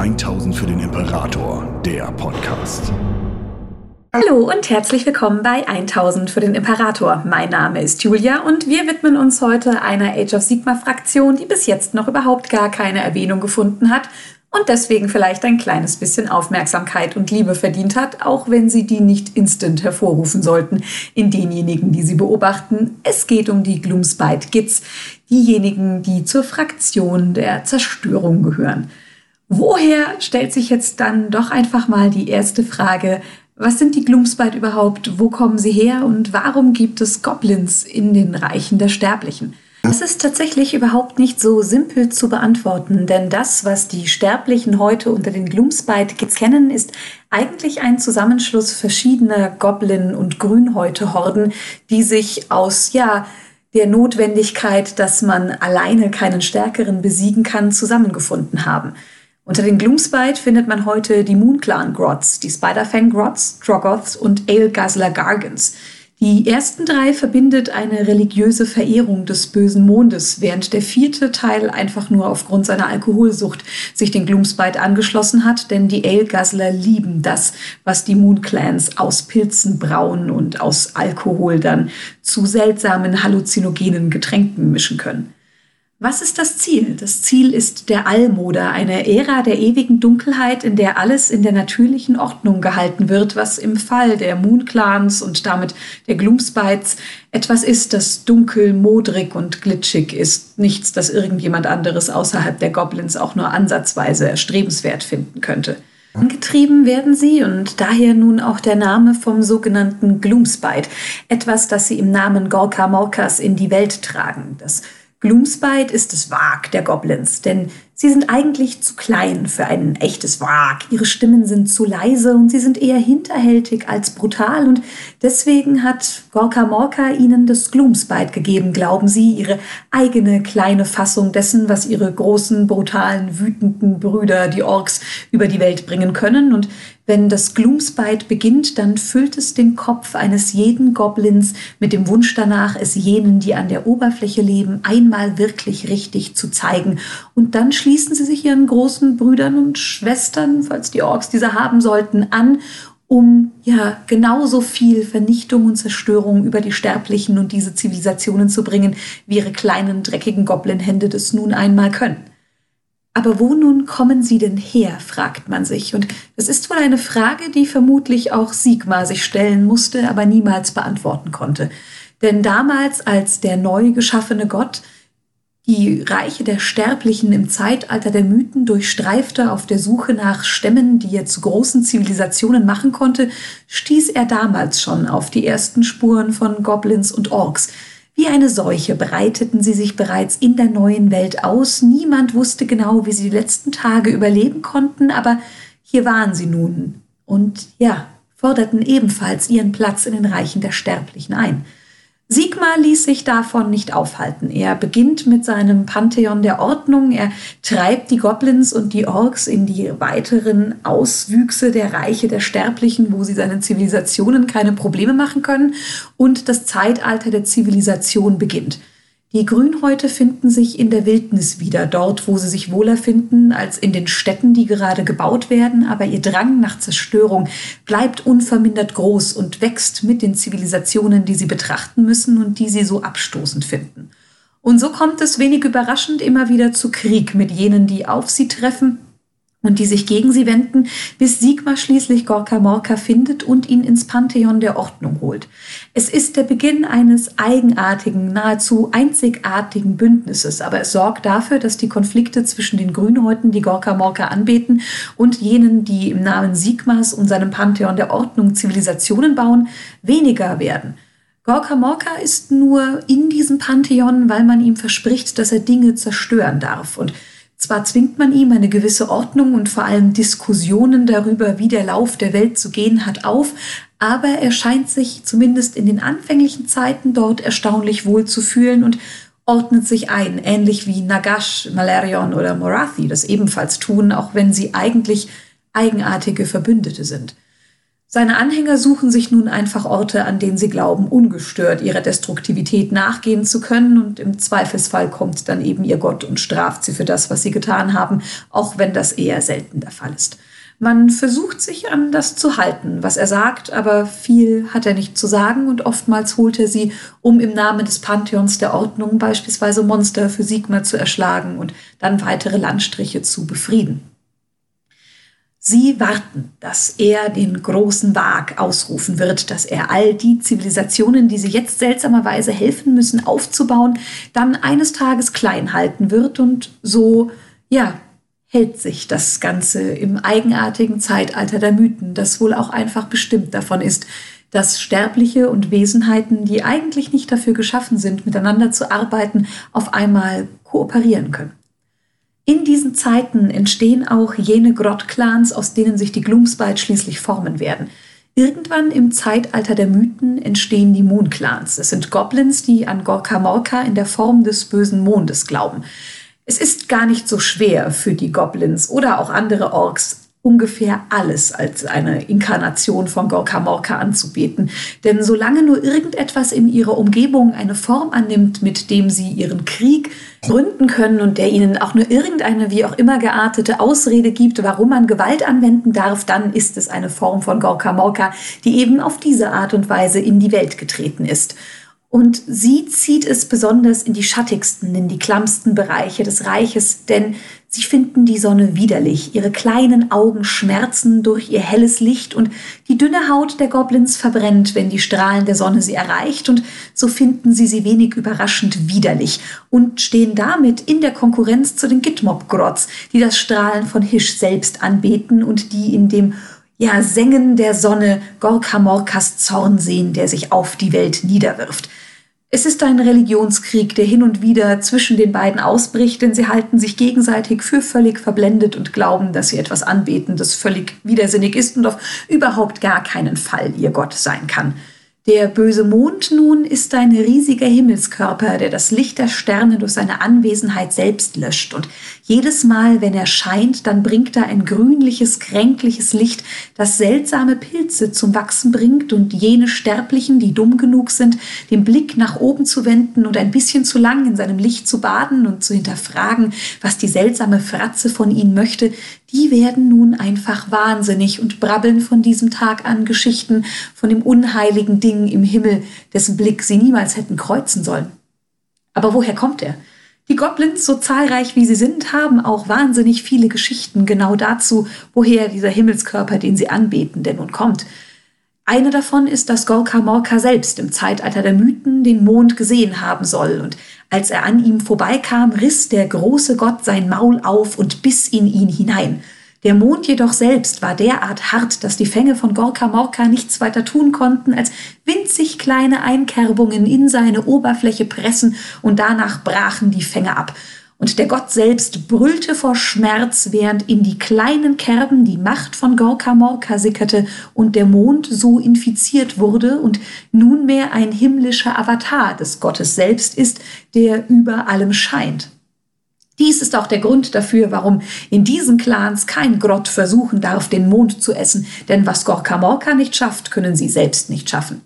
1000 für den Imperator, der Podcast. Hallo und herzlich willkommen bei 1000 für den Imperator. Mein Name ist Julia und wir widmen uns heute einer Age of Sigma Fraktion, die bis jetzt noch überhaupt gar keine Erwähnung gefunden hat und deswegen vielleicht ein kleines bisschen Aufmerksamkeit und Liebe verdient hat, auch wenn sie die nicht instant hervorrufen sollten in denjenigen, die sie beobachten. Es geht um die Gloomspite Gits, diejenigen, die zur Fraktion der Zerstörung gehören. Woher stellt sich jetzt dann doch einfach mal die erste Frage, was sind die Gloomspite überhaupt? Wo kommen sie her? Und warum gibt es Goblins in den Reichen der Sterblichen? Das ist tatsächlich überhaupt nicht so simpel zu beantworten, denn das, was die Sterblichen heute unter den Gloomspite kennen, ist eigentlich ein Zusammenschluss verschiedener Goblin- und Grünhäute-Horden, die sich aus, ja, der Notwendigkeit, dass man alleine keinen Stärkeren besiegen kann, zusammengefunden haben. Unter den Gloomspite findet man heute die Moonclan Grots, die Spiderfang Grots, Troggoths und Ale Guzzler Gargans. Die ersten drei verbindet eine religiöse Verehrung des bösen Mondes, während der vierte Teil einfach nur aufgrund seiner Alkoholsucht sich den Gloomspite angeschlossen hat, denn die Ale Guzzler lieben das, was die Moonclans aus Pilzen brauen und aus Alkohol dann zu seltsamen halluzinogenen Getränken mischen können. Was ist das Ziel? Das Ziel ist der Allmoder, eine Ära der ewigen Dunkelheit, in der alles in der natürlichen Ordnung gehalten wird, was im Fall der Moonclans und damit der Gloomspites etwas ist, das dunkel, modrig und glitschig ist. Nichts, das irgendjemand anderes außerhalb der Goblins auch nur ansatzweise erstrebenswert finden könnte. Angetrieben werden sie und daher nun auch der Name vom sogenannten Gloomspite, etwas, das sie im Namen Gorka Morkas in die Welt tragen. Das Gloomspite ist das Wag der Goblins, denn sie sind eigentlich zu klein für ein echtes Wag. Ihre Stimmen sind zu leise und sie sind eher hinterhältig als brutal und deswegen hat Gorka Morka ihnen das Gloomspite gegeben, glauben sie, ihre eigene kleine Fassung dessen, was ihre großen, brutalen, wütenden Brüder, die Orks, über die Welt bringen können und wenn das Gloomspite beginnt, dann füllt es den Kopf eines jeden Goblins mit dem Wunsch danach, es jenen, die an der Oberfläche leben, einmal wirklich richtig zu zeigen. Und dann schließen sie sich ihren großen Brüdern und Schwestern, falls die Orks diese haben sollten, an um ja genauso viel Vernichtung und Zerstörung über die Sterblichen und diese Zivilisationen zu bringen, wie ihre kleinen dreckigen Goblin-Hände das nun einmal können. Aber wo nun kommen sie denn her, fragt man sich. Und es ist wohl eine Frage, die vermutlich auch Sigmar sich stellen musste, aber niemals beantworten konnte. Denn damals, als der neu geschaffene Gott die Reiche der Sterblichen im Zeitalter der Mythen durchstreifte auf der Suche nach Stämmen, die er zu großen Zivilisationen machen konnte, stieß er damals schon auf die ersten Spuren von Goblins und Orks, wie eine Seuche breiteten sie sich bereits in der neuen Welt aus. Niemand wusste genau, wie sie die letzten Tage überleben konnten, aber hier waren sie nun und ja, forderten ebenfalls ihren Platz in den Reichen der Sterblichen ein. Sigmar ließ sich davon nicht aufhalten. Er beginnt mit seinem Pantheon der Ordnung. Er treibt die Goblins und die Orks in die weiteren Auswüchse der Reiche der Sterblichen, wo sie seinen Zivilisationen keine Probleme machen können. Und das Zeitalter der Zivilisation beginnt. Die Grünhäute finden sich in der Wildnis wieder, dort, wo sie sich wohler finden als in den Städten, die gerade gebaut werden, aber ihr Drang nach Zerstörung bleibt unvermindert groß und wächst mit den Zivilisationen, die sie betrachten müssen und die sie so abstoßend finden. Und so kommt es wenig überraschend immer wieder zu Krieg mit jenen, die auf sie treffen und die sich gegen sie wenden, bis Sigmar schließlich Gorka Morka findet und ihn ins Pantheon der Ordnung holt. Es ist der Beginn eines eigenartigen, nahezu einzigartigen Bündnisses, aber es sorgt dafür, dass die Konflikte zwischen den Grünhäuten, die Gorka Morka anbeten, und jenen, die im Namen Sigmars und seinem Pantheon der Ordnung Zivilisationen bauen, weniger werden. Gorka Morka ist nur in diesem Pantheon, weil man ihm verspricht, dass er Dinge zerstören darf und zwar zwingt man ihm eine gewisse Ordnung und vor allem Diskussionen darüber, wie der Lauf der Welt zu gehen hat, auf, aber er scheint sich zumindest in den anfänglichen Zeiten dort erstaunlich wohl zu fühlen und ordnet sich ein, ähnlich wie Nagash, Malarion oder Morathi das ebenfalls tun, auch wenn sie eigentlich eigenartige Verbündete sind. Seine Anhänger suchen sich nun einfach Orte, an denen sie glauben, ungestört ihrer Destruktivität nachgehen zu können und im Zweifelsfall kommt dann eben ihr Gott und straft sie für das, was sie getan haben, auch wenn das eher selten der Fall ist. Man versucht sich an das zu halten, was er sagt, aber viel hat er nicht zu sagen und oftmals holt er sie, um im Namen des Pantheons der Ordnung beispielsweise Monster für Sigma zu erschlagen und dann weitere Landstriche zu befrieden. Sie warten, dass er den großen Wag ausrufen wird, dass er all die Zivilisationen, die sie jetzt seltsamerweise helfen müssen aufzubauen, dann eines Tages klein halten wird und so, ja, hält sich das Ganze im eigenartigen Zeitalter der Mythen, das wohl auch einfach bestimmt davon ist, dass Sterbliche und Wesenheiten, die eigentlich nicht dafür geschaffen sind, miteinander zu arbeiten, auf einmal kooperieren können. In diesen Zeiten entstehen auch jene Grott-Clans, aus denen sich die Gloomspite schließlich formen werden. Irgendwann im Zeitalter der Mythen entstehen die Moon-Clans. Es sind Goblins, die an Gorka Morka in der Form des bösen Mondes glauben. Es ist gar nicht so schwer für die Goblins oder auch andere Orks ungefähr alles als eine Inkarnation von Gorka Morka anzubeten. Denn solange nur irgendetwas in ihrer Umgebung eine Form annimmt, mit dem sie ihren Krieg gründen können und der ihnen auch nur irgendeine wie auch immer geartete Ausrede gibt, warum man Gewalt anwenden darf, dann ist es eine Form von Gorka Morka, die eben auf diese Art und Weise in die Welt getreten ist. Und sie zieht es besonders in die schattigsten, in die klammsten Bereiche des Reiches, denn sie finden die Sonne widerlich, ihre kleinen Augen schmerzen durch ihr helles Licht und die dünne Haut der Goblins verbrennt, wenn die Strahlen der Sonne sie erreicht und so finden sie sie wenig überraschend widerlich und stehen damit in der Konkurrenz zu den Gitmob-Grots, die das Strahlen von Hisch selbst anbeten und die in dem ja, Sengen der Sonne Gorka Morkas Zorn sehen, der sich auf die Welt niederwirft. Es ist ein Religionskrieg, der hin und wieder zwischen den beiden ausbricht, denn sie halten sich gegenseitig für völlig verblendet und glauben, dass sie etwas anbeten, das völlig widersinnig ist und auf überhaupt gar keinen Fall ihr Gott sein kann. Der böse Mond nun ist ein riesiger Himmelskörper, der das Licht der Sterne durch seine Anwesenheit selbst löscht. Und jedes Mal, wenn er scheint, dann bringt er ein grünliches, kränkliches Licht, das seltsame Pilze zum Wachsen bringt und jene Sterblichen, die dumm genug sind, den Blick nach oben zu wenden und ein bisschen zu lang in seinem Licht zu baden und zu hinterfragen, was die seltsame Fratze von ihnen möchte, die werden nun einfach wahnsinnig und brabbeln von diesem Tag an Geschichten von dem unheiligen Ding im Himmel, dessen Blick sie niemals hätten kreuzen sollen. Aber woher kommt er? Die Goblins, so zahlreich wie sie sind, haben auch wahnsinnig viele Geschichten genau dazu, woher dieser Himmelskörper, den sie anbeten, denn nun kommt. Eine davon ist, dass Gorka Morka selbst im Zeitalter der Mythen den Mond gesehen haben soll und als er an ihm vorbeikam, riss der große Gott sein Maul auf und biss in ihn hinein. Der Mond jedoch selbst war derart hart, dass die Fänge von Gorka Morka nichts weiter tun konnten, als winzig kleine Einkerbungen in seine Oberfläche pressen, und danach brachen die Fänge ab und der Gott selbst brüllte vor Schmerz, während in die kleinen Kerben die Macht von Gorka Morka sickerte und der Mond so infiziert wurde und nunmehr ein himmlischer Avatar des Gottes selbst ist, der über allem scheint. Dies ist auch der Grund dafür, warum in diesen Clans kein Grott versuchen darf, den Mond zu essen, denn was Gorka Morka nicht schafft, können sie selbst nicht schaffen.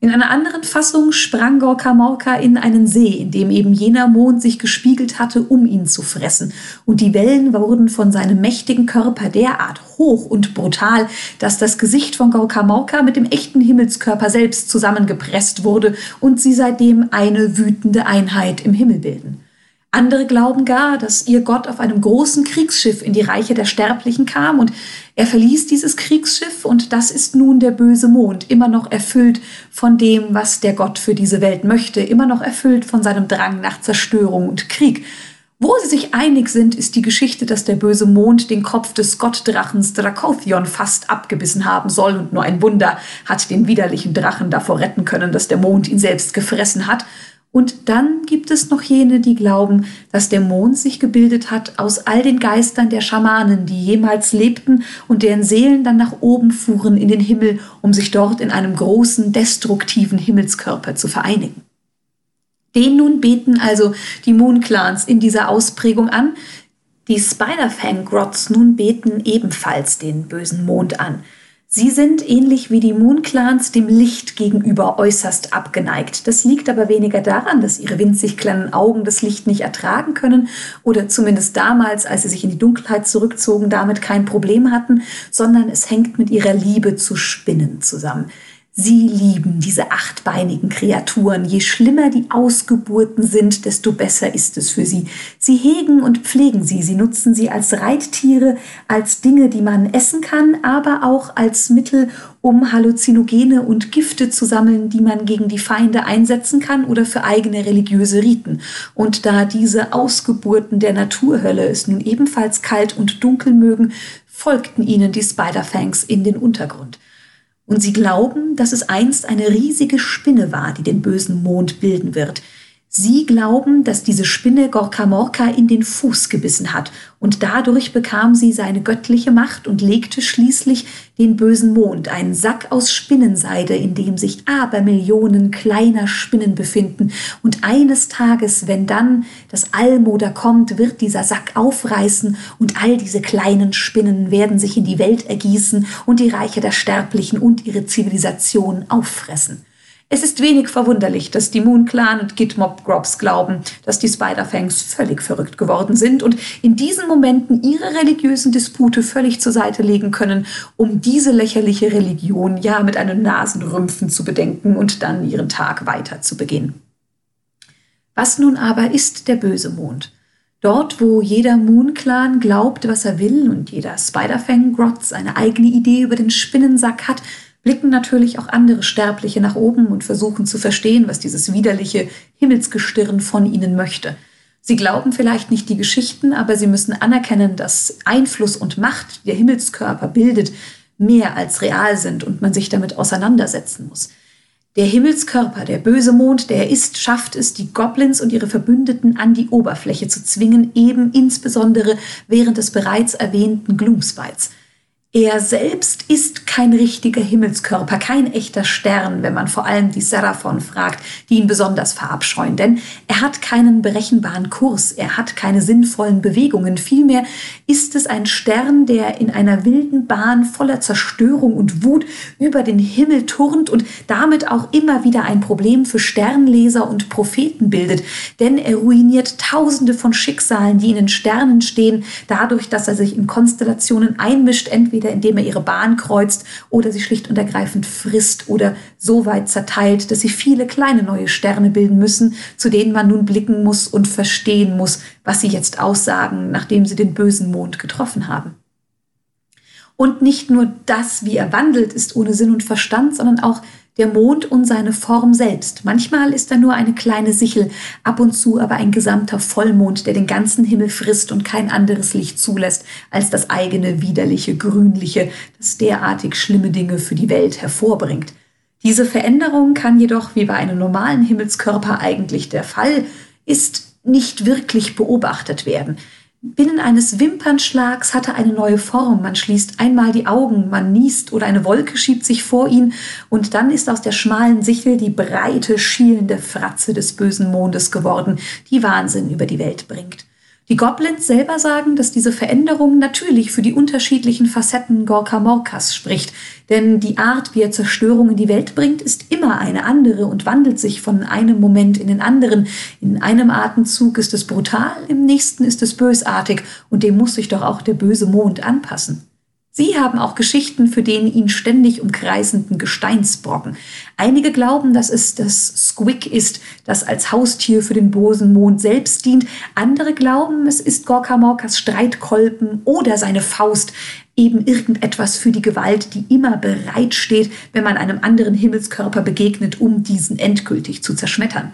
In einer anderen Fassung sprang Gorka Morka in einen See, in dem eben jener Mond sich gespiegelt hatte, um ihn zu fressen. Und die Wellen wurden von seinem mächtigen Körper derart hoch und brutal, dass das Gesicht von Gorka Morka mit dem echten Himmelskörper selbst zusammengepresst wurde und sie seitdem eine wütende Einheit im Himmel bilden. Andere glauben gar, dass ihr Gott auf einem großen Kriegsschiff in die Reiche der Sterblichen kam und er verließ dieses Kriegsschiff und das ist nun der böse Mond, immer noch erfüllt von dem, was der Gott für diese Welt möchte, immer noch erfüllt von seinem Drang nach Zerstörung und Krieg. Wo sie sich einig sind, ist die Geschichte, dass der böse Mond den Kopf des Gottdrachens Drakothion fast abgebissen haben soll und nur ein Wunder hat den widerlichen Drachen davor retten können, dass der Mond ihn selbst gefressen hat. Und dann gibt es noch jene, die glauben, dass der Mond sich gebildet hat aus all den Geistern der Schamanen, die jemals lebten und deren Seelen dann nach oben fuhren in den Himmel, um sich dort in einem großen, destruktiven Himmelskörper zu vereinigen. Den nun beten also die Moon-Clans in dieser Ausprägung an. Die Spider-Fang-Grots nun beten ebenfalls den bösen Mond an. Sie sind ähnlich wie die Moon Clans dem Licht gegenüber äußerst abgeneigt. Das liegt aber weniger daran, dass ihre winzig kleinen Augen das Licht nicht ertragen können oder zumindest damals, als sie sich in die Dunkelheit zurückzogen, damit kein Problem hatten, sondern es hängt mit ihrer Liebe zu Spinnen zusammen. Sie lieben diese achtbeinigen Kreaturen. Je schlimmer die Ausgeburten sind, desto besser ist es für sie. Sie hegen und pflegen sie. Sie nutzen sie als Reittiere, als Dinge, die man essen kann, aber auch als Mittel, um Halluzinogene und Gifte zu sammeln, die man gegen die Feinde einsetzen kann oder für eigene religiöse Riten. Und da diese Ausgeburten der Naturhölle es nun ebenfalls kalt und dunkel mögen, folgten ihnen die Spider-Fangs in den Untergrund. Und sie glauben, dass es einst eine riesige Spinne war, die den bösen Mond bilden wird. Sie glauben, dass diese Spinne Gorka Morka in den Fuß gebissen hat und dadurch bekam sie seine göttliche Macht und legte schließlich den bösen Mond, einen Sack aus Spinnenseide, in dem sich Abermillionen kleiner Spinnen befinden. Und eines Tages, wenn dann das Allmoder kommt, wird dieser Sack aufreißen und all diese kleinen Spinnen werden sich in die Welt ergießen und die Reiche der Sterblichen und ihre Zivilisation auffressen. Es ist wenig verwunderlich, dass die Moon Clan und Gitmob Grobs glauben, dass die Spider-Fangs völlig verrückt geworden sind und in diesen Momenten ihre religiösen Dispute völlig zur Seite legen können, um diese lächerliche Religion ja mit einem Nasenrümpfen zu bedenken und dann ihren Tag weiter zu beginnen. Was nun aber ist der böse Mond? Dort, wo jeder Moon-Clan glaubt, was er will und jeder Spider-Fang-Grotz eine eigene Idee über den Spinnensack hat, blicken natürlich auch andere Sterbliche nach oben und versuchen zu verstehen, was dieses widerliche Himmelsgestirn von ihnen möchte. Sie glauben vielleicht nicht die Geschichten, aber sie müssen anerkennen, dass Einfluss und Macht, die der Himmelskörper bildet, mehr als real sind und man sich damit auseinandersetzen muss. Der Himmelskörper, der böse Mond, der er ist, schafft es, die Goblins und ihre Verbündeten an die Oberfläche zu zwingen, eben insbesondere während des bereits erwähnten Gloomspites. Er selbst ist kein richtiger Himmelskörper, kein echter Stern, wenn man vor allem die Seraphon fragt, die ihn besonders verabscheuen. Denn er hat keinen berechenbaren Kurs, er hat keine sinnvollen Bewegungen. Vielmehr ist es ein Stern, der in einer wilden Bahn voller Zerstörung und Wut über den Himmel turnt und damit auch immer wieder ein Problem für Sternleser und Propheten bildet. Denn er ruiniert Tausende von Schicksalen, die in den Sternen stehen, dadurch, dass er sich in Konstellationen einmischt, entweder entweder indem er ihre Bahn kreuzt oder sie schlicht und ergreifend frisst oder so weit zerteilt, dass sie viele kleine neue Sterne bilden müssen, zu denen man nun blicken muss und verstehen muss, was sie jetzt aussagen, nachdem sie den bösen Mond getroffen haben. Und nicht nur das, wie er wandelt, ist ohne Sinn und Verstand, sondern auch der Mond und seine Form selbst. Manchmal ist er nur eine kleine Sichel, ab und zu aber ein gesamter Vollmond, der den ganzen Himmel frisst und kein anderes Licht zulässt als das eigene widerliche, grünliche, das derartig schlimme Dinge für die Welt hervorbringt. Diese Veränderung kann jedoch, wie bei einem normalen Himmelskörper eigentlich der Fall ist, nicht wirklich beobachtet werden. Binnen eines Wimpernschlags hat er eine neue Form. Man schließt einmal die Augen, man niest oder eine Wolke schiebt sich vor ihn und dann ist aus der schmalen Sichel die breite, schielende Fratze des bösen Mondes geworden, die Wahnsinn über die Welt bringt. Die Goblins selber sagen, dass diese Veränderung natürlich für die unterschiedlichen Facetten Gorka Morkas spricht, denn die Art, wie er Zerstörung in die Welt bringt, ist immer eine andere und wandelt sich von einem Moment in den anderen. In einem Atemzug ist es brutal, im nächsten ist es bösartig und dem muss sich doch auch der böse Mond anpassen. Sie haben auch Geschichten für den ihn ständig umkreisenden Gesteinsbrocken. Einige glauben, dass es das Squig ist, das als Haustier für den bosen Mond selbst dient. Andere glauben, es ist Gorka Morkas Streitkolben oder seine Faust, eben irgendetwas für die Gewalt, die immer bereit steht, wenn man einem anderen Himmelskörper begegnet, um diesen endgültig zu zerschmettern.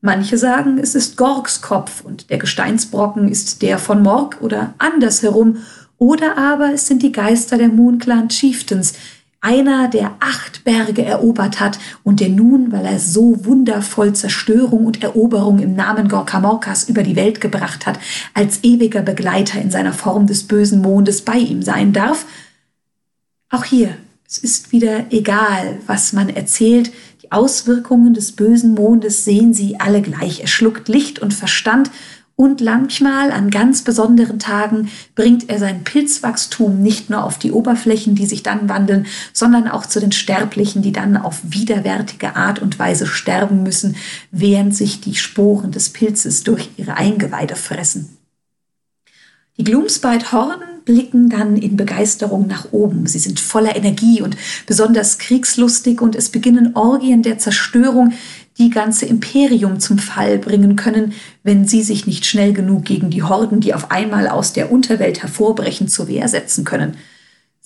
Manche sagen, es ist Gorgs Kopf und der Gesteinsbrocken ist der von Morg oder andersherum oder aber es sind die Geister der Moon Clan Chieftains, einer, der acht Berge erobert hat und der nun, weil er so wundervoll Zerstörung und Eroberung im Namen Gorkamorkas über die Welt gebracht hat, als ewiger Begleiter in seiner Form des bösen Mondes bei ihm sein darf. Auch hier, es ist wieder egal, was man erzählt, die Auswirkungen des bösen Mondes sehen sie alle gleich. Er schluckt Licht und Verstand und manchmal an ganz besonderen Tagen bringt er sein Pilzwachstum nicht nur auf die Oberflächen, die sich dann wandeln, sondern auch zu den Sterblichen, die dann auf widerwärtige Art und Weise sterben müssen, während sich die Sporen des Pilzes durch ihre Eingeweide fressen. Die Gloomspite-Horden blicken dann in Begeisterung nach oben. Sie sind voller Energie und besonders kriegslustig und es beginnen Orgien der Zerstörung, die ganze Imperium zum Fall bringen können, wenn sie sich nicht schnell genug gegen die Horden, die auf einmal aus der Unterwelt hervorbrechen, zur Wehr setzen können.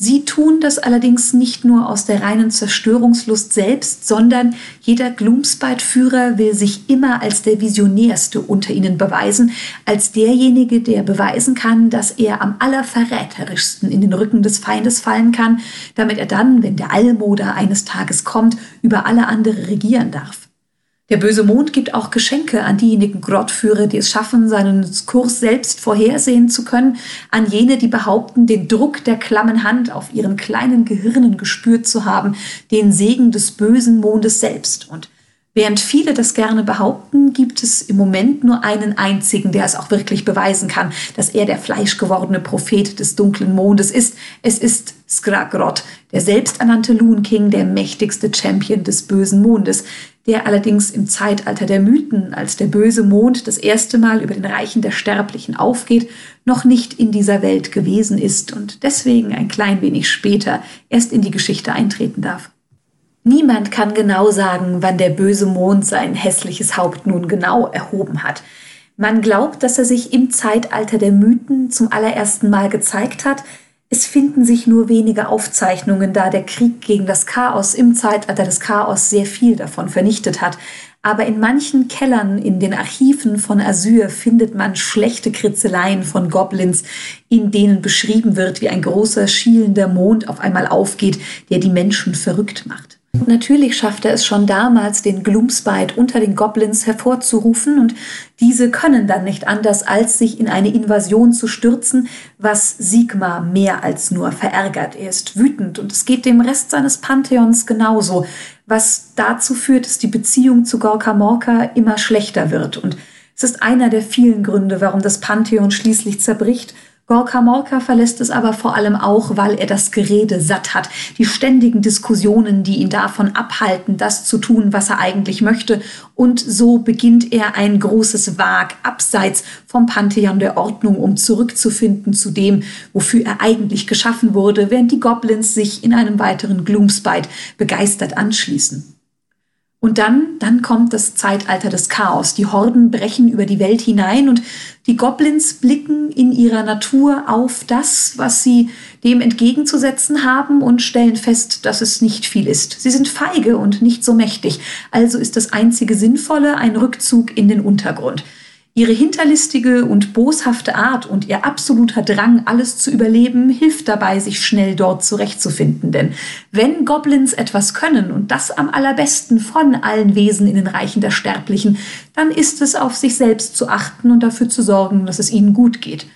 Sie tun das allerdings nicht nur aus der reinen Zerstörungslust selbst, sondern jeder Gloomspite-Führer will sich immer als der Visionärste unter ihnen beweisen, als derjenige, der beweisen kann, dass er am allerverräterischsten in den Rücken des Feindes fallen kann, damit er dann, wenn der Allmoder eines Tages kommt, über alle andere regieren darf. Der böse Mond gibt auch Geschenke an diejenigen Grottführer, die es schaffen, seinen Kurs selbst vorhersehen zu können, an jene, die behaupten, den Druck der klammen Hand auf ihren kleinen Gehirnen gespürt zu haben, den Segen des bösen Mondes selbst. Und Während viele das gerne behaupten, gibt es im Moment nur einen einzigen, der es auch wirklich beweisen kann, dass er der fleischgewordene Prophet des dunklen Mondes ist. Es ist Skragrod, der selbsternannte Loon King, der mächtigste Champion des bösen Mondes, der allerdings im Zeitalter der Mythen, als der böse Mond das erste Mal über den Reichen der Sterblichen aufgeht, noch nicht in dieser Welt gewesen ist und deswegen ein klein wenig später erst in die Geschichte eintreten darf. Niemand kann genau sagen, wann der böse Mond sein hässliches Haupt nun genau erhoben hat. Man glaubt, dass er sich im Zeitalter der Mythen zum allerersten Mal gezeigt hat. Es finden sich nur wenige Aufzeichnungen, da der Krieg gegen das Chaos im Zeitalter des Chaos sehr viel davon vernichtet hat. Aber in manchen Kellern in den Archiven von Asyr findet man schlechte Kritzeleien von Goblins, in denen beschrieben wird, wie ein großer schielender Mond auf einmal aufgeht, der die Menschen verrückt macht. Natürlich schaffte er es schon damals, den Gloomspite unter den Goblins hervorzurufen, und diese können dann nicht anders, als sich in eine Invasion zu stürzen, was Sigmar mehr als nur verärgert. Er ist wütend und es geht dem Rest seines Pantheons genauso, was dazu führt, dass die Beziehung zu Gorka Morka immer schlechter wird. Und es ist einer der vielen Gründe, warum das Pantheon schließlich zerbricht Gorka Morka verlässt es aber vor allem auch, weil er das Gerede satt hat, die ständigen Diskussionen, die ihn davon abhalten, das zu tun, was er eigentlich möchte. Und so beginnt er ein großes Wag abseits vom Pantheon der Ordnung, um zurückzufinden zu dem, wofür er eigentlich geschaffen wurde, während die Goblins sich in einem weiteren Gloomspite begeistert anschließen. Und dann, dann kommt das Zeitalter des Chaos. Die Horden brechen über die Welt hinein und die Goblins blicken in ihrer Natur auf das, was sie dem entgegenzusetzen haben und stellen fest, dass es nicht viel ist. Sie sind feige und nicht so mächtig. Also ist das einzige Sinnvolle ein Rückzug in den Untergrund. Ihre hinterlistige und boshafte Art und ihr absoluter Drang, alles zu überleben, hilft dabei, sich schnell dort zurechtzufinden. Denn wenn Goblins etwas können, und das am allerbesten von allen Wesen in den Reichen der Sterblichen, dann ist es auf sich selbst zu achten und dafür zu sorgen, dass es ihnen gut geht.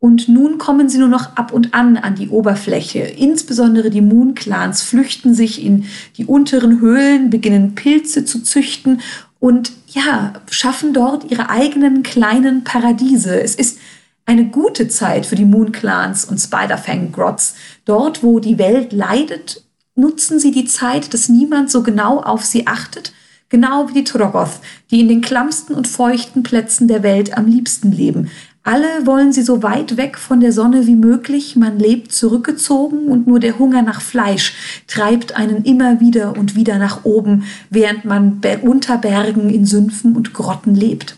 Und nun kommen sie nur noch ab und an an die Oberfläche. Insbesondere die Moon-Clans flüchten sich in die unteren Höhlen, beginnen Pilze zu züchten und ja, schaffen dort ihre eigenen kleinen Paradiese. Es ist eine gute Zeit für die Moon Clans und Spiderfang Grots. Dort, wo die Welt leidet, nutzen sie die Zeit, dass niemand so genau auf sie achtet, genau wie die Trogoth, die in den klammsten und feuchten Plätzen der Welt am liebsten leben. Alle wollen sie so weit weg von der Sonne wie möglich, man lebt zurückgezogen und nur der Hunger nach Fleisch treibt einen immer wieder und wieder nach oben, während man unter Bergen in Sümpfen und Grotten lebt.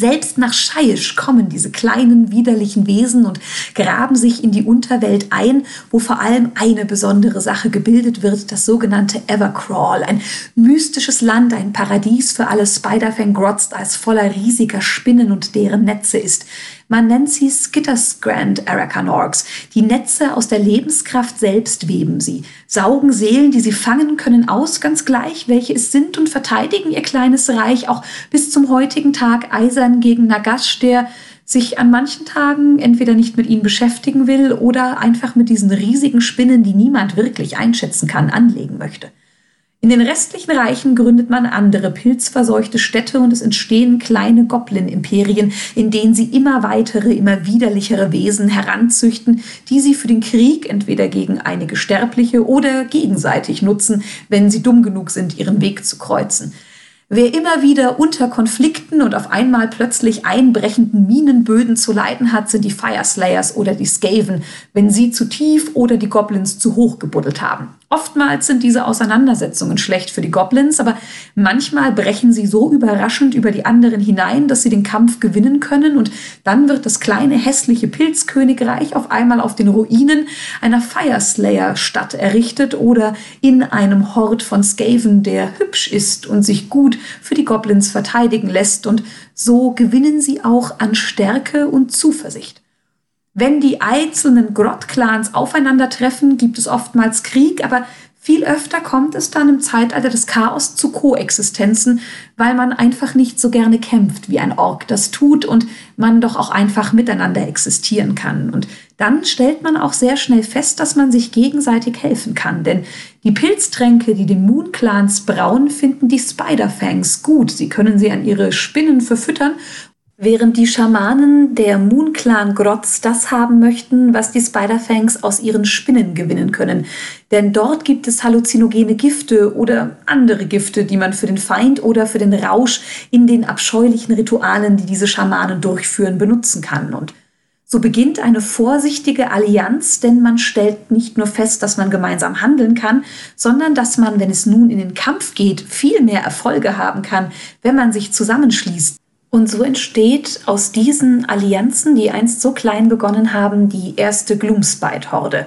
Selbst nach Scheisch kommen diese kleinen widerlichen Wesen und graben sich in die Unterwelt ein, wo vor allem eine besondere Sache gebildet wird, das sogenannte Evercrawl, ein mystisches Land, ein Paradies für alle Spider-Fang-Grots, das voller riesiger Spinnen und deren Netze ist. Man nennt sie Skittersgrand Aracanorgs. Die Netze aus der Lebenskraft selbst weben sie, saugen Seelen, die sie fangen können, aus, ganz gleich, welche es sind, und verteidigen ihr kleines Reich auch bis zum heutigen Tag eisern gegen Nagash, der sich an manchen Tagen entweder nicht mit ihnen beschäftigen will oder einfach mit diesen riesigen Spinnen, die niemand wirklich einschätzen kann, anlegen möchte. In den restlichen Reichen gründet man andere pilzverseuchte Städte und es entstehen kleine Goblin-Imperien, in denen sie immer weitere, immer widerlichere Wesen heranzüchten, die sie für den Krieg entweder gegen einige Sterbliche oder gegenseitig nutzen, wenn sie dumm genug sind, ihren Weg zu kreuzen. Wer immer wieder unter Konflikten und auf einmal plötzlich einbrechenden Minenböden zu leiden hat, sind die Fireslayers oder die Skaven, wenn sie zu tief oder die Goblins zu hoch gebuddelt haben. Oftmals sind diese Auseinandersetzungen schlecht für die Goblins, aber manchmal brechen sie so überraschend über die anderen hinein, dass sie den Kampf gewinnen können und dann wird das kleine hässliche Pilzkönigreich auf einmal auf den Ruinen einer Fireslayer-Stadt errichtet oder in einem Hort von Skaven, der hübsch ist und sich gut für die Goblins verteidigen lässt und so gewinnen sie auch an Stärke und Zuversicht. Wenn die einzelnen Grott-Clans aufeinandertreffen, gibt es oftmals Krieg, aber viel öfter kommt es dann im Zeitalter des Chaos zu Koexistenzen, weil man einfach nicht so gerne kämpft, wie ein Ork das tut und man doch auch einfach miteinander existieren kann. Und dann stellt man auch sehr schnell fest, dass man sich gegenseitig helfen kann. Denn die Pilztränke, die den Moon-Clans brauen, finden die Spider-Fangs gut. Sie können sie an ihre Spinnen verfüttern Während die Schamanen der Moon Clan Grotz das haben möchten, was die Spider-Fangs aus ihren Spinnen gewinnen können. Denn dort gibt es halluzinogene Gifte oder andere Gifte, die man für den Feind oder für den Rausch in den abscheulichen Ritualen, die diese Schamanen durchführen, benutzen kann. Und so beginnt eine vorsichtige Allianz, denn man stellt nicht nur fest, dass man gemeinsam handeln kann, sondern dass man, wenn es nun in den Kampf geht, viel mehr Erfolge haben kann, wenn man sich zusammenschließt. Und so entsteht aus diesen Allianzen, die einst so klein begonnen haben, die erste Gloomspite-Horde.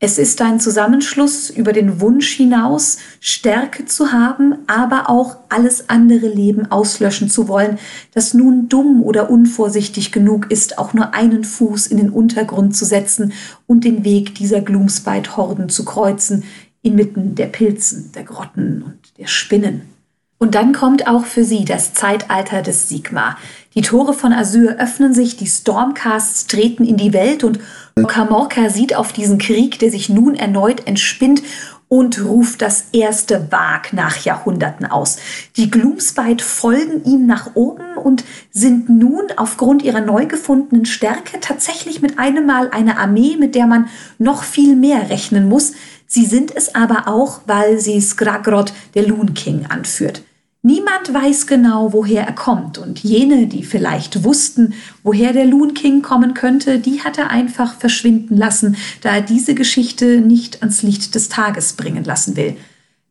Es ist ein Zusammenschluss über den Wunsch hinaus, Stärke zu haben, aber auch alles andere Leben auslöschen zu wollen, das nun dumm oder unvorsichtig genug ist, auch nur einen Fuß in den Untergrund zu setzen und den Weg dieser Gloomspite-Horden zu kreuzen, inmitten der Pilzen, der Grotten und der Spinnen. Und dann kommt auch für sie das Zeitalter des Sigma. Die Tore von Asyr öffnen sich, die Stormcasts treten in die Welt und Kamorka sieht auf diesen Krieg, der sich nun erneut entspinnt und ruft das erste Wag nach Jahrhunderten aus. Die Gloomspite folgen ihm nach oben und sind nun aufgrund ihrer neu gefundenen Stärke tatsächlich mit einem Mal eine Armee, mit der man noch viel mehr rechnen muss. Sie sind es aber auch, weil sie Skragrod, der Loon King, anführt. Niemand weiß genau, woher er kommt, und jene, die vielleicht wussten, woher der Loon King kommen könnte, die hat er einfach verschwinden lassen, da er diese Geschichte nicht ans Licht des Tages bringen lassen will.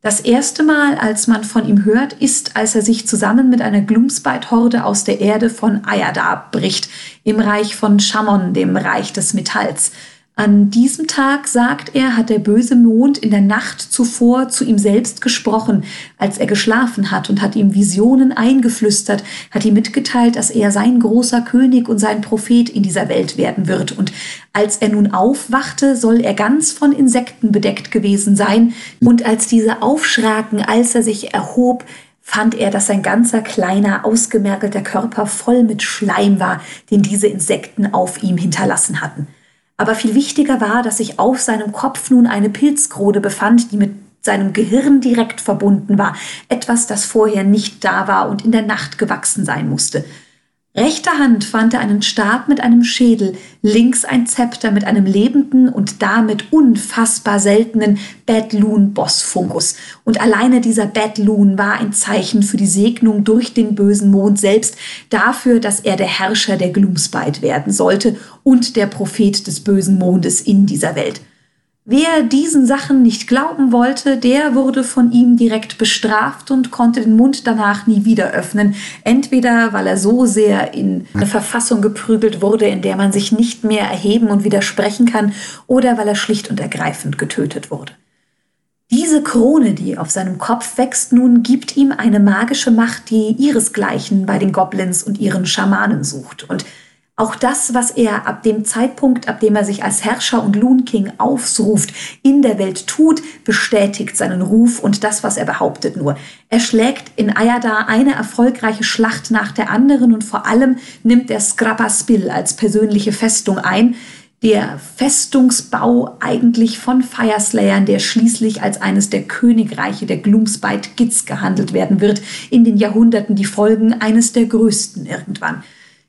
Das erste Mal, als man von ihm hört, ist, als er sich zusammen mit einer Gloomspite-Horde aus der Erde von Ayadar bricht, im Reich von Shamon, dem Reich des Metalls. An diesem Tag, sagt er, hat der böse Mond in der Nacht zuvor zu ihm selbst gesprochen, als er geschlafen hat und hat ihm Visionen eingeflüstert, hat ihm mitgeteilt, dass er sein großer König und sein Prophet in dieser Welt werden wird. Und als er nun aufwachte, soll er ganz von Insekten bedeckt gewesen sein. Und als diese aufschraken, als er sich erhob, fand er, dass sein ganzer kleiner, ausgemergelter Körper voll mit Schleim war, den diese Insekten auf ihm hinterlassen hatten. Aber viel wichtiger war, dass sich auf seinem Kopf nun eine Pilzkrone befand, die mit seinem Gehirn direkt verbunden war, etwas, das vorher nicht da war und in der Nacht gewachsen sein musste. Rechter Hand fand er einen Stab mit einem Schädel, links ein Zepter mit einem lebenden und damit unfassbar seltenen Badloon-Bossfungus. Und alleine dieser Badloon war ein Zeichen für die Segnung durch den bösen Mond selbst, dafür, dass er der Herrscher der Gloomspite werden sollte und der Prophet des bösen Mondes in dieser Welt. Wer diesen Sachen nicht glauben wollte, der wurde von ihm direkt bestraft und konnte den Mund danach nie wieder öffnen. Entweder weil er so sehr in eine Verfassung geprügelt wurde, in der man sich nicht mehr erheben und widersprechen kann, oder weil er schlicht und ergreifend getötet wurde. Diese Krone, die auf seinem Kopf wächst, nun gibt ihm eine magische Macht, die ihresgleichen bei den Goblins und ihren Schamanen sucht. Und auch das, was er ab dem Zeitpunkt, ab dem er sich als Herrscher und Loon King aufruft, in der Welt tut, bestätigt seinen Ruf und das, was er behauptet nur. Er schlägt in Ayada eine erfolgreiche Schlacht nach der anderen und vor allem nimmt er Scrappa Spill als persönliche Festung ein, der Festungsbau eigentlich von Fireslayern, der schließlich als eines der Königreiche der Gloomspite Gits gehandelt werden wird, in den Jahrhunderten die Folgen eines der größten irgendwann.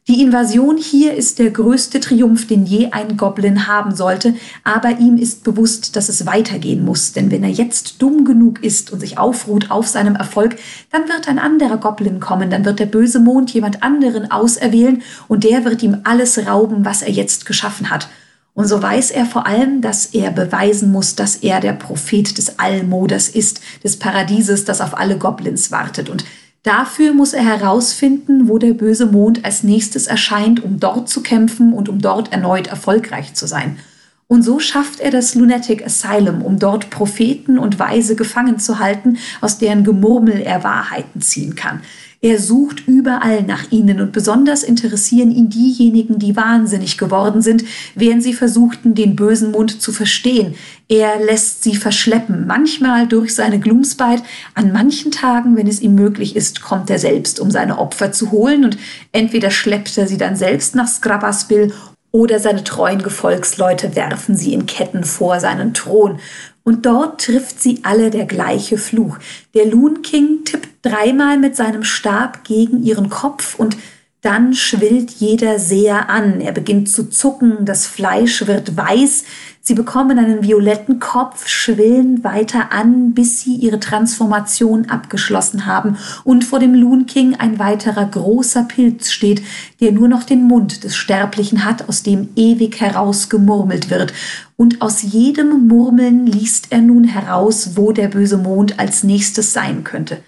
Die Invasion hier ist der größte Triumph, den je ein Goblin haben sollte, aber ihm ist bewusst, dass es weitergehen muss, denn wenn er jetzt dumm genug ist und sich aufruht auf seinem Erfolg, dann wird ein anderer Goblin kommen, dann wird der böse Mond jemand anderen auserwählen und der wird ihm alles rauben, was er jetzt geschaffen hat. Und so weiß er vor allem, dass er beweisen muss, dass er der Prophet des Allmoders ist, des Paradieses, das auf alle Goblins wartet. Und Dafür muss er herausfinden, wo der böse Mond als nächstes erscheint, um dort zu kämpfen und um dort erneut erfolgreich zu sein. Und so schafft er das Lunatic Asylum, um dort Propheten und Weise gefangen zu halten, aus deren Gemurmel er Wahrheiten ziehen kann. Er sucht überall nach ihnen und besonders interessieren ihn diejenigen, die wahnsinnig geworden sind, während sie versuchten, den bösen Mund zu verstehen. Er lässt sie verschleppen, manchmal durch seine Gloomspite, an manchen Tagen, wenn es ihm möglich ist, kommt er selbst, um seine Opfer zu holen und entweder schleppt er sie dann selbst nach Skrabaspil oder seine treuen Gefolgsleute werfen sie in Ketten vor seinen Thron. Und dort trifft sie alle der gleiche Fluch. Der Loon King tippt dreimal mit seinem Stab gegen ihren Kopf und dann schwillt jeder Seher an. Er beginnt zu zucken, das Fleisch wird weiß, sie bekommen einen violetten Kopf, schwillen weiter an, bis sie ihre Transformation abgeschlossen haben und vor dem Loon King ein weiterer großer Pilz steht, der nur noch den Mund des Sterblichen hat, aus dem ewig heraus gemurmelt wird. Und aus jedem Murmeln liest er nun heraus, wo der böse Mond als nächstes sein könnte.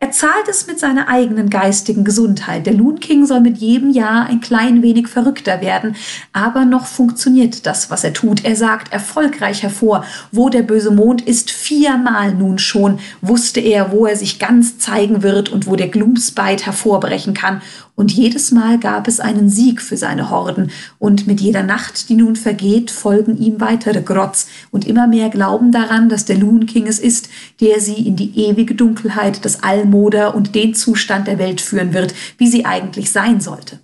Er zahlt es mit seiner eigenen geistigen Gesundheit. Der Loon King soll mit jedem Jahr ein klein wenig verrückter werden, aber noch funktioniert das, was er tut. Er sagt erfolgreich hervor, wo der böse Mond ist. Viermal nun schon wusste er, wo er sich ganz zeigen wird und wo der Gloomspite hervorbrechen kann. Und jedes Mal gab es einen Sieg für seine Horden. Und mit jeder Nacht, die nun vergeht, folgen ihm weitere Grotz. Und immer mehr glauben daran, dass der Loon King es ist, der sie in die ewige Dunkelheit des Allmoder und den Zustand der Welt führen wird, wie sie eigentlich sein sollte.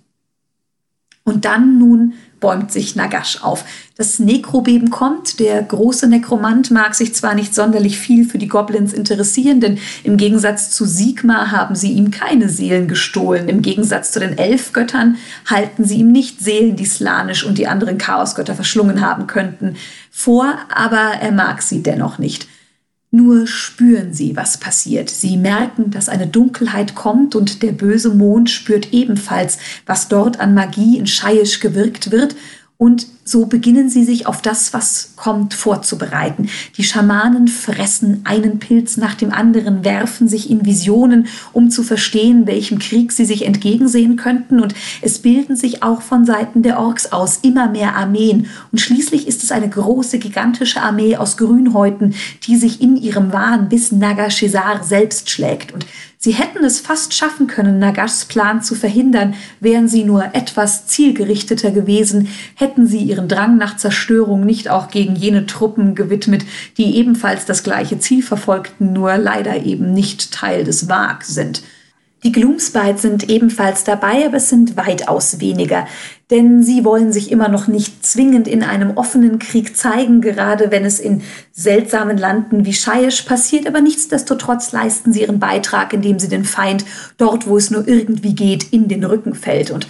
Und dann nun bäumt sich Nagash auf. Das Nekrobeben kommt. Der große Nekromant mag sich zwar nicht sonderlich viel für die Goblins interessieren, denn im Gegensatz zu Sigma haben sie ihm keine Seelen gestohlen. Im Gegensatz zu den Elfgöttern halten sie ihm nicht Seelen, die Slanisch und die anderen Chaosgötter verschlungen haben könnten, vor, aber er mag sie dennoch nicht. Nur spüren sie, was passiert. Sie merken, dass eine Dunkelheit kommt und der böse Mond spürt ebenfalls, was dort an Magie in Scheisch gewirkt wird und so beginnen sie sich auf das, was kommt, vorzubereiten. Die Schamanen fressen einen Pilz nach dem anderen, werfen sich in Visionen, um zu verstehen, welchem Krieg sie sich entgegensehen könnten. Und es bilden sich auch von Seiten der Orks aus immer mehr Armeen. Und schließlich ist es eine große, gigantische Armee aus Grünhäuten, die sich in ihrem Wahn bis Nagashizar selbst schlägt. Und Sie hätten es fast schaffen können, Nagashs Plan zu verhindern, wären sie nur etwas zielgerichteter gewesen, hätten sie ihren Drang nach Zerstörung nicht auch gegen jene Truppen gewidmet, die ebenfalls das gleiche Ziel verfolgten, nur leider eben nicht Teil des WAG sind. Die Gloomspites sind ebenfalls dabei, aber es sind weitaus weniger, denn sie wollen sich immer noch nicht zwingend in einem offenen Krieg zeigen, gerade wenn es in seltsamen Landen wie Shaiish passiert, aber nichtsdestotrotz leisten sie ihren Beitrag, indem sie den Feind dort, wo es nur irgendwie geht, in den Rücken fällt. Und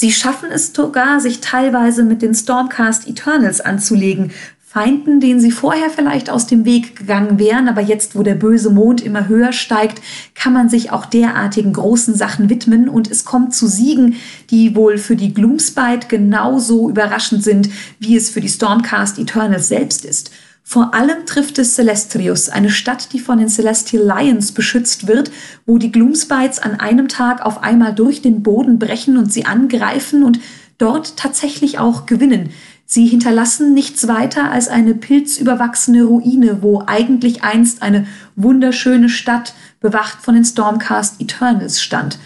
Sie schaffen es sogar, sich teilweise mit den Stormcast Eternals anzulegen, Feinden, denen sie vorher vielleicht aus dem Weg gegangen wären, aber jetzt, wo der böse Mond immer höher steigt, kann man sich auch derartigen großen Sachen widmen und es kommt zu Siegen, die wohl für die Gloomspite genauso überraschend sind, wie es für die Stormcast Eternals selbst ist. Vor allem trifft es Celestrius, eine Stadt, die von den Celestial Lions beschützt wird, wo die Gloomspites an einem Tag auf einmal durch den Boden brechen und sie angreifen und dort tatsächlich auch gewinnen. Sie hinterlassen nichts weiter als eine pilzüberwachsene Ruine, wo eigentlich einst eine wunderschöne Stadt bewacht von den Stormcast Eternals stand.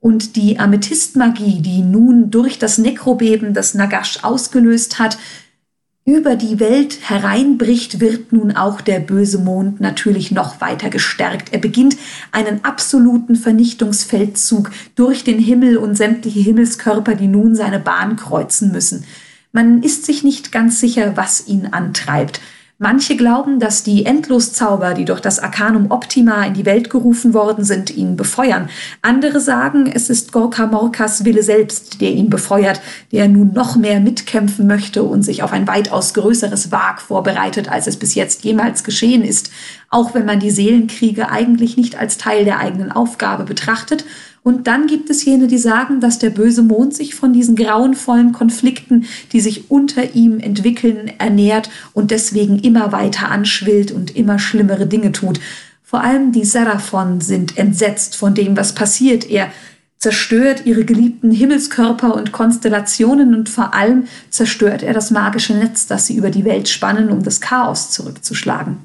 Und die Amethystmagie, die nun durch das Nekrobeben das Nagash ausgelöst hat, über die Welt hereinbricht, wird nun auch der böse Mond natürlich noch weiter gestärkt. Er beginnt einen absoluten Vernichtungsfeldzug durch den Himmel und sämtliche Himmelskörper, die nun seine Bahn kreuzen müssen. Man ist sich nicht ganz sicher, was ihn antreibt. Manche glauben, dass die Endloszauber, die durch das Arcanum Optima in die Welt gerufen worden sind, ihn befeuern. Andere sagen, es ist Gorka Morkas Wille selbst, der ihn befeuert, der nun noch mehr mitkämpfen möchte und sich auf ein weitaus größeres Wag vorbereitet, als es bis jetzt jemals geschehen ist, auch wenn man die Seelenkriege eigentlich nicht als Teil der eigenen Aufgabe betrachtet und dann gibt es jene, die sagen, dass der böse Mond sich von diesen grauenvollen Konflikten, die sich unter ihm entwickeln, ernährt und deswegen immer weiter anschwillt und immer schlimmere Dinge tut. Vor allem die Seraphon sind entsetzt von dem, was passiert. Er zerstört ihre geliebten Himmelskörper und Konstellationen und vor allem zerstört er das magische Netz, das sie über die Welt spannen, um das Chaos zurückzuschlagen.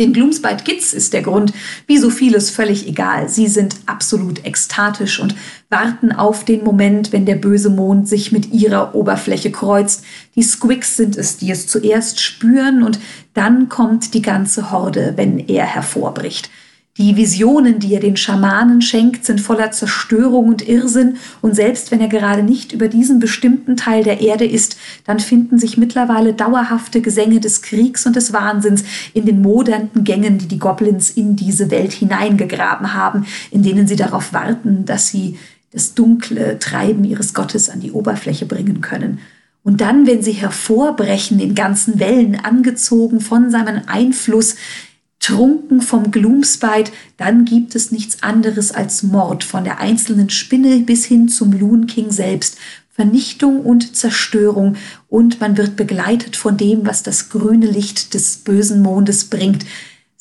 Den Gloomspite Kids ist der Grund, wie so vieles völlig egal. Sie sind absolut ekstatisch und warten auf den Moment, wenn der böse Mond sich mit ihrer Oberfläche kreuzt. Die Squicks sind es, die es zuerst spüren und dann kommt die ganze Horde, wenn er hervorbricht. Die Visionen, die er den Schamanen schenkt, sind voller Zerstörung und Irrsinn, und selbst wenn er gerade nicht über diesen bestimmten Teil der Erde ist, dann finden sich mittlerweile dauerhafte Gesänge des Kriegs und des Wahnsinns in den modernden Gängen, die die Goblins in diese Welt hineingegraben haben, in denen sie darauf warten, dass sie das dunkle Treiben ihres Gottes an die Oberfläche bringen können. Und dann, wenn sie hervorbrechen, in ganzen Wellen angezogen von seinem Einfluss, trunken vom Gloomspite, dann gibt es nichts anderes als Mord von der einzelnen Spinne bis hin zum Loon King selbst. Vernichtung und Zerstörung und man wird begleitet von dem, was das grüne Licht des bösen Mondes bringt.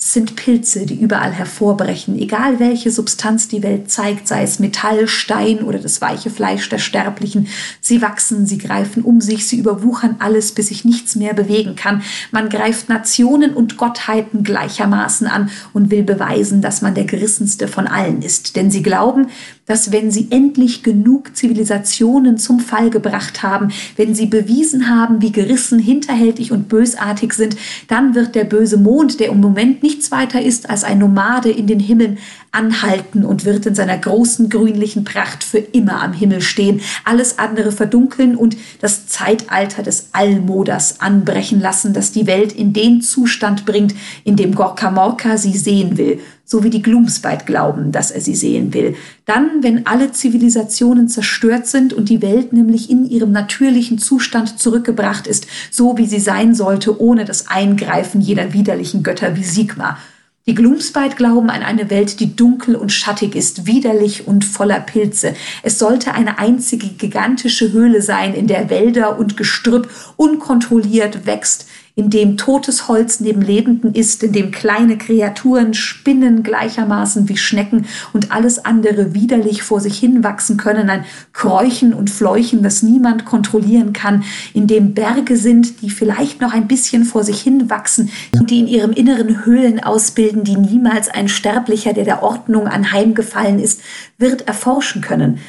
Es sind Pilze, die überall hervorbrechen, egal welche Substanz die Welt zeigt, sei es Metall, Stein oder das weiche Fleisch der Sterblichen. Sie wachsen, sie greifen um sich, sie überwuchern alles, bis sich nichts mehr bewegen kann. Man greift Nationen und Gottheiten gleichermaßen an und will beweisen, dass man der gerissenste von allen ist. Denn sie glauben, dass wenn sie endlich genug Zivilisationen zum Fall gebracht haben, wenn sie bewiesen haben, wie gerissen, hinterhältig und bösartig sind, dann wird der böse Mond, der im Moment nichts weiter ist als ein Nomade in den Himmeln, anhalten und wird in seiner großen grünlichen Pracht für immer am Himmel stehen, alles andere verdunkeln und das Zeitalter des Allmoders anbrechen lassen, das die Welt in den Zustand bringt, in dem Gorka Morka sie sehen will so wie die Gloomspite glauben, dass er sie sehen will. Dann, wenn alle Zivilisationen zerstört sind und die Welt nämlich in ihrem natürlichen Zustand zurückgebracht ist, so wie sie sein sollte, ohne das Eingreifen jeder widerlichen Götter wie Sigma. Die Gloomspite glauben an eine Welt, die dunkel und schattig ist, widerlich und voller Pilze. Es sollte eine einzige gigantische Höhle sein, in der Wälder und Gestrüpp unkontrolliert wächst, in dem totes Holz neben Lebenden ist, in dem kleine Kreaturen spinnen gleichermaßen wie Schnecken und alles andere widerlich vor sich hin wachsen können, ein Kräuchen und Fleuchen, das niemand kontrollieren kann, in dem Berge sind, die vielleicht noch ein bisschen vor sich hin wachsen und die in ihrem Inneren Höhlen ausbilden, die niemals ein Sterblicher, der der Ordnung anheimgefallen ist, wird erforschen können.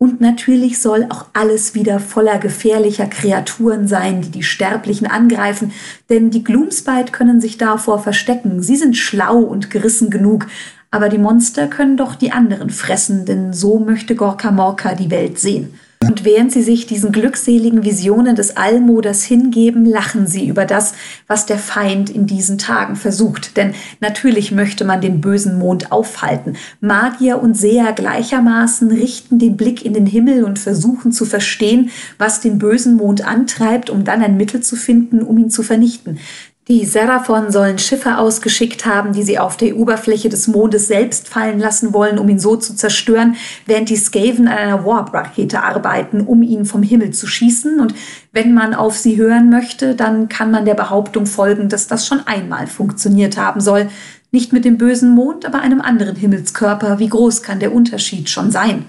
Und natürlich soll auch alles wieder voller gefährlicher Kreaturen sein, die die Sterblichen angreifen, denn die Gloomspite können sich davor verstecken. Sie sind schlau und gerissen genug, aber die Monster können doch die anderen fressen, denn so möchte Gorka Morka die Welt sehen. Und während sie sich diesen glückseligen Visionen des Allmoders hingeben, lachen sie über das, was der Feind in diesen Tagen versucht. Denn natürlich möchte man den bösen Mond aufhalten. Magier und Seher gleichermaßen richten den Blick in den Himmel und versuchen zu verstehen, was den bösen Mond antreibt, um dann ein Mittel zu finden, um ihn zu vernichten. Die Seraphon sollen Schiffe ausgeschickt haben, die sie auf der Oberfläche des Mondes selbst fallen lassen wollen, um ihn so zu zerstören, während die Skaven an einer Warp-Rakete arbeiten, um ihn vom Himmel zu schießen. Und wenn man auf sie hören möchte, dann kann man der Behauptung folgen, dass das schon einmal funktioniert haben soll. Nicht mit dem bösen Mond, aber einem anderen Himmelskörper. Wie groß kann der Unterschied schon sein?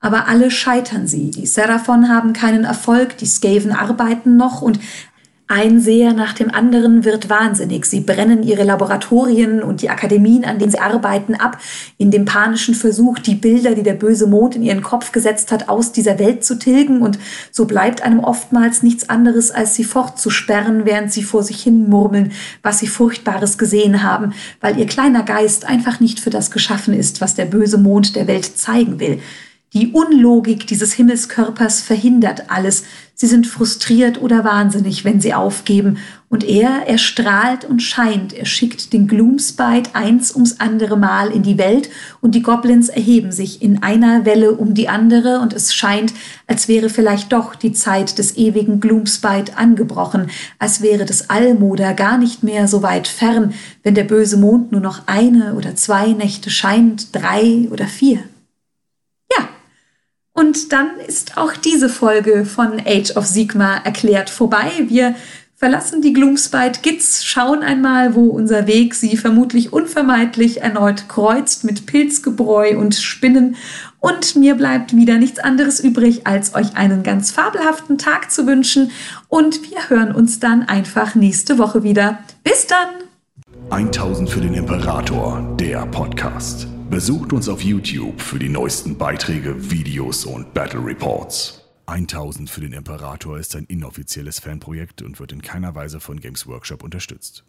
Aber alle scheitern sie. Die Seraphon haben keinen Erfolg, die Skaven arbeiten noch und ein Seher nach dem anderen wird wahnsinnig. Sie brennen ihre Laboratorien und die Akademien, an denen sie arbeiten, ab, in dem panischen Versuch, die Bilder, die der böse Mond in ihren Kopf gesetzt hat, aus dieser Welt zu tilgen. Und so bleibt einem oftmals nichts anderes, als sie fortzusperren, während sie vor sich hin murmeln, was sie Furchtbares gesehen haben, weil ihr kleiner Geist einfach nicht für das geschaffen ist, was der böse Mond der Welt zeigen will. Die Unlogik dieses Himmelskörpers verhindert alles. Sie sind frustriert oder wahnsinnig, wenn sie aufgeben. Und er, er strahlt und scheint. Er schickt den Gloomspite eins ums andere Mal in die Welt und die Goblins erheben sich in einer Welle um die andere und es scheint, als wäre vielleicht doch die Zeit des ewigen Gloomspite angebrochen, als wäre das Almoder gar nicht mehr so weit fern, wenn der böse Mond nur noch eine oder zwei Nächte scheint, drei oder vier. Und dann ist auch diese Folge von Age of Sigma erklärt vorbei. Wir verlassen die Gloomspite Gits, schauen einmal, wo unser Weg sie vermutlich unvermeidlich erneut kreuzt mit Pilzgebräu und Spinnen. Und mir bleibt wieder nichts anderes übrig, als euch einen ganz fabelhaften Tag zu wünschen. Und wir hören uns dann einfach nächste Woche wieder. Bis dann! 1000 für den Imperator, der Podcast. Besucht uns auf YouTube für die neuesten Beiträge, Videos und Battle Reports. 1000 für den Imperator ist ein inoffizielles Fanprojekt und wird in keiner Weise von Games Workshop unterstützt.